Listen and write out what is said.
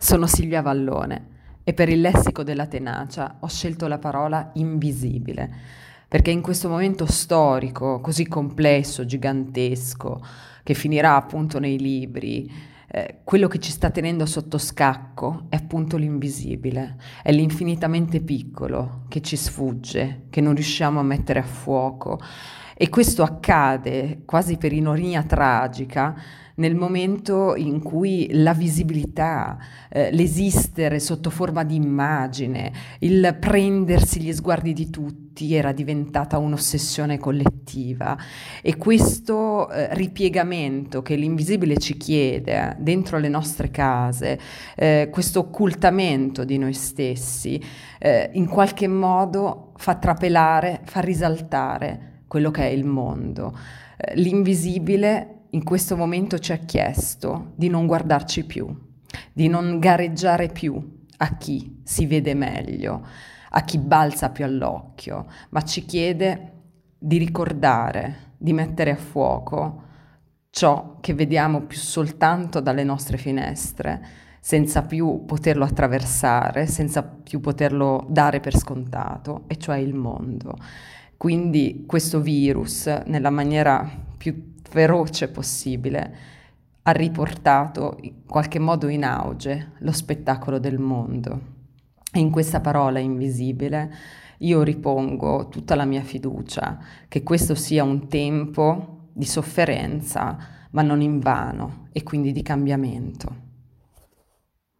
Sono Silvia Vallone e per il lessico della tenacia ho scelto la parola invisibile, perché in questo momento storico, così complesso, gigantesco, che finirà appunto nei libri, eh, quello che ci sta tenendo sotto scacco è appunto l'invisibile, è l'infinitamente piccolo che ci sfugge, che non riusciamo a mettere a fuoco. E questo accade quasi per ironia tragica nel momento in cui la visibilità, eh, l'esistere sotto forma di immagine, il prendersi gli sguardi di tutti era diventata un'ossessione collettiva. E questo eh, ripiegamento che l'invisibile ci chiede dentro le nostre case, eh, questo occultamento di noi stessi, eh, in qualche modo fa trapelare, fa risaltare quello che è il mondo. Eh, l'invisibile in questo momento ci ha chiesto di non guardarci più, di non gareggiare più a chi si vede meglio, a chi balza più all'occhio, ma ci chiede di ricordare, di mettere a fuoco ciò che vediamo più soltanto dalle nostre finestre, senza più poterlo attraversare, senza più poterlo dare per scontato, e cioè il mondo. Quindi questo virus, nella maniera più feroce possibile, ha riportato in qualche modo in auge lo spettacolo del mondo. E in questa parola invisibile io ripongo tutta la mia fiducia che questo sia un tempo di sofferenza, ma non in vano, e quindi di cambiamento.